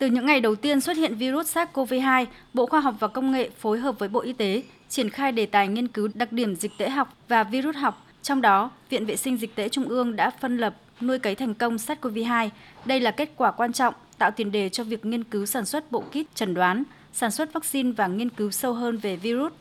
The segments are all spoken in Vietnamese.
Từ những ngày đầu tiên xuất hiện virus SARS-CoV-2, Bộ Khoa học và Công nghệ phối hợp với Bộ Y tế triển khai đề tài nghiên cứu đặc điểm dịch tễ học và virus học. Trong đó, Viện Vệ sinh Dịch tễ Trung ương đã phân lập nuôi cấy thành công SARS-CoV-2. Đây là kết quả quan trọng tạo tiền đề cho việc nghiên cứu sản xuất bộ kit chẩn đoán, sản xuất vaccine và nghiên cứu sâu hơn về virus.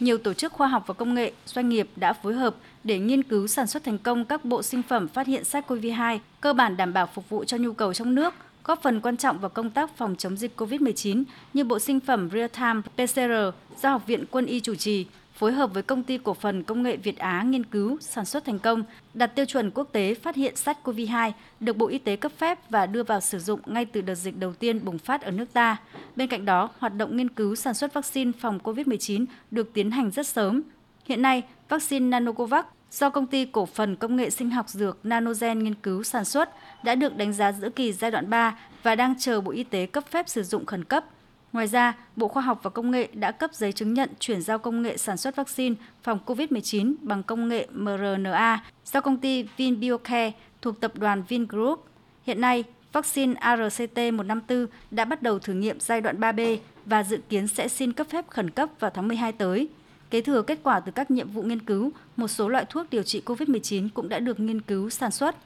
Nhiều tổ chức khoa học và công nghệ, doanh nghiệp đã phối hợp để nghiên cứu sản xuất thành công các bộ sinh phẩm phát hiện SARS-CoV-2, cơ bản đảm bảo phục vụ cho nhu cầu trong nước, góp phần quan trọng vào công tác phòng chống dịch COVID-19 như bộ sinh phẩm real-time PCR do Học viện Quân y chủ trì, phối hợp với công ty cổ phần công nghệ Việt Á nghiên cứu, sản xuất thành công, đạt tiêu chuẩn quốc tế phát hiện SARS-CoV-2, được Bộ Y tế cấp phép và đưa vào sử dụng ngay từ đợt dịch đầu tiên bùng phát ở nước ta. Bên cạnh đó, hoạt động nghiên cứu sản xuất vaccine phòng COVID-19 được tiến hành rất sớm. Hiện nay, vaccine Nanocovax do công ty cổ phần công nghệ sinh học dược Nanogen nghiên cứu sản xuất đã được đánh giá giữa kỳ giai đoạn 3 và đang chờ Bộ Y tế cấp phép sử dụng khẩn cấp. Ngoài ra, Bộ Khoa học và Công nghệ đã cấp giấy chứng nhận chuyển giao công nghệ sản xuất vaccine phòng COVID-19 bằng công nghệ mRNA do công ty VinBioCare thuộc tập đoàn Vingroup. Hiện nay, vaccine ARCT-154 đã bắt đầu thử nghiệm giai đoạn 3B và dự kiến sẽ xin cấp phép khẩn cấp vào tháng 12 tới. Kế thừa kết quả từ các nhiệm vụ nghiên cứu, một số loại thuốc điều trị COVID-19 cũng đã được nghiên cứu sản xuất.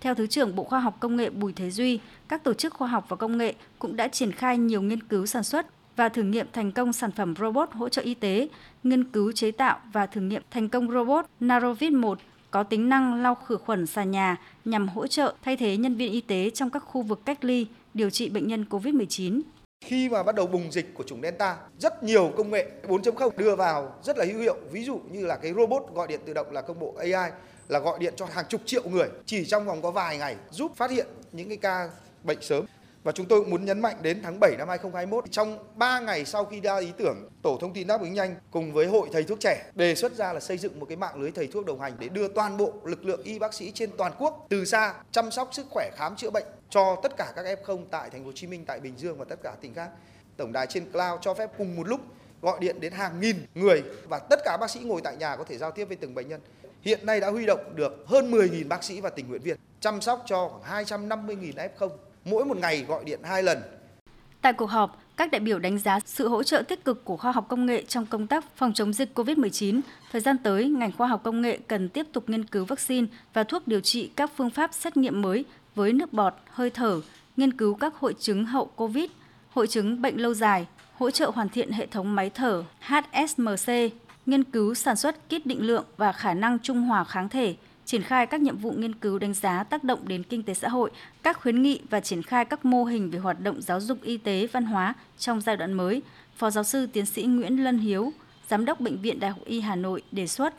Theo Thứ trưởng Bộ Khoa học Công nghệ Bùi Thế Duy, các tổ chức khoa học và công nghệ cũng đã triển khai nhiều nghiên cứu sản xuất và thử nghiệm thành công sản phẩm robot hỗ trợ y tế, nghiên cứu chế tạo và thử nghiệm thành công robot Narovit 1 có tính năng lau khử khuẩn xà nhà nhằm hỗ trợ thay thế nhân viên y tế trong các khu vực cách ly, điều trị bệnh nhân COVID-19. Khi mà bắt đầu bùng dịch của chủng Delta, rất nhiều công nghệ 4.0 đưa vào rất là hữu hiệu. Ví dụ như là cái robot gọi điện tự động là công bộ AI là gọi điện cho hàng chục triệu người chỉ trong vòng có vài ngày giúp phát hiện những cái ca bệnh sớm. Và chúng tôi cũng muốn nhấn mạnh đến tháng 7 năm 2021, trong 3 ngày sau khi ra ý tưởng, Tổ thông tin đáp ứng nhanh cùng với Hội Thầy thuốc trẻ đề xuất ra là xây dựng một cái mạng lưới thầy thuốc đồng hành để đưa toàn bộ lực lượng y bác sĩ trên toàn quốc từ xa chăm sóc sức khỏe khám chữa bệnh cho tất cả các F0 tại thành phố Hồ Chí Minh, tại Bình Dương và tất cả tỉnh khác. Tổng đài trên cloud cho phép cùng một lúc gọi điện đến hàng nghìn người và tất cả bác sĩ ngồi tại nhà có thể giao tiếp với từng bệnh nhân. Hiện nay đã huy động được hơn 10.000 bác sĩ và tình nguyện viên chăm sóc cho khoảng 250.000 F0 mỗi một ngày gọi điện hai lần. Tại cuộc họp, các đại biểu đánh giá sự hỗ trợ tích cực của khoa học công nghệ trong công tác phòng chống dịch COVID-19. Thời gian tới, ngành khoa học công nghệ cần tiếp tục nghiên cứu vaccine và thuốc điều trị các phương pháp xét nghiệm mới với nước bọt, hơi thở, nghiên cứu các hội chứng hậu COVID, hội chứng bệnh lâu dài, hỗ trợ hoàn thiện hệ thống máy thở HSMC, nghiên cứu sản xuất kit định lượng và khả năng trung hòa kháng thể, triển khai các nhiệm vụ nghiên cứu đánh giá tác động đến kinh tế xã hội, các khuyến nghị và triển khai các mô hình về hoạt động giáo dục y tế văn hóa trong giai đoạn mới, Phó giáo sư tiến sĩ Nguyễn Lân Hiếu, Giám đốc Bệnh viện Đại học Y Hà Nội đề xuất.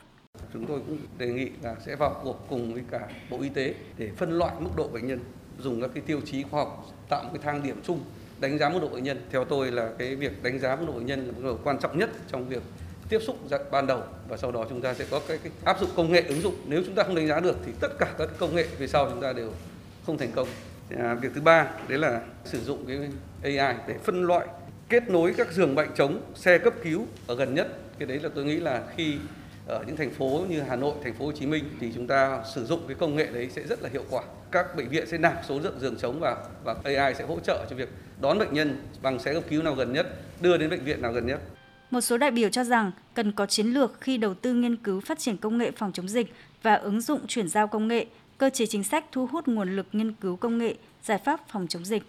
Chúng tôi cũng đề nghị là sẽ vào cuộc cùng với cả Bộ Y tế để phân loại mức độ bệnh nhân, dùng các cái tiêu chí khoa học tạo một cái thang điểm chung đánh giá mức độ bệnh nhân. Theo tôi là cái việc đánh giá mức độ bệnh nhân là mức độ quan trọng nhất trong việc tiếp xúc ban đầu và sau đó chúng ta sẽ có cái, cái áp dụng công nghệ ứng dụng. Nếu chúng ta không đánh giá được thì tất cả các công nghệ về sau chúng ta đều không thành công. À, việc thứ ba đấy là sử dụng cái AI để phân loại kết nối các giường bệnh chống xe cấp cứu ở gần nhất. Cái đấy là tôi nghĩ là khi ở những thành phố như Hà Nội, thành phố Hồ Chí Minh thì chúng ta sử dụng cái công nghệ đấy sẽ rất là hiệu quả. Các bệnh viện sẽ nạp số lượng giường chống vào và AI sẽ hỗ trợ cho việc đón bệnh nhân bằng xe cấp cứu nào gần nhất, đưa đến bệnh viện nào gần nhất. Một số đại biểu cho rằng cần có chiến lược khi đầu tư nghiên cứu phát triển công nghệ phòng chống dịch và ứng dụng chuyển giao công nghệ, cơ chế chính sách thu hút nguồn lực nghiên cứu công nghệ, giải pháp phòng chống dịch.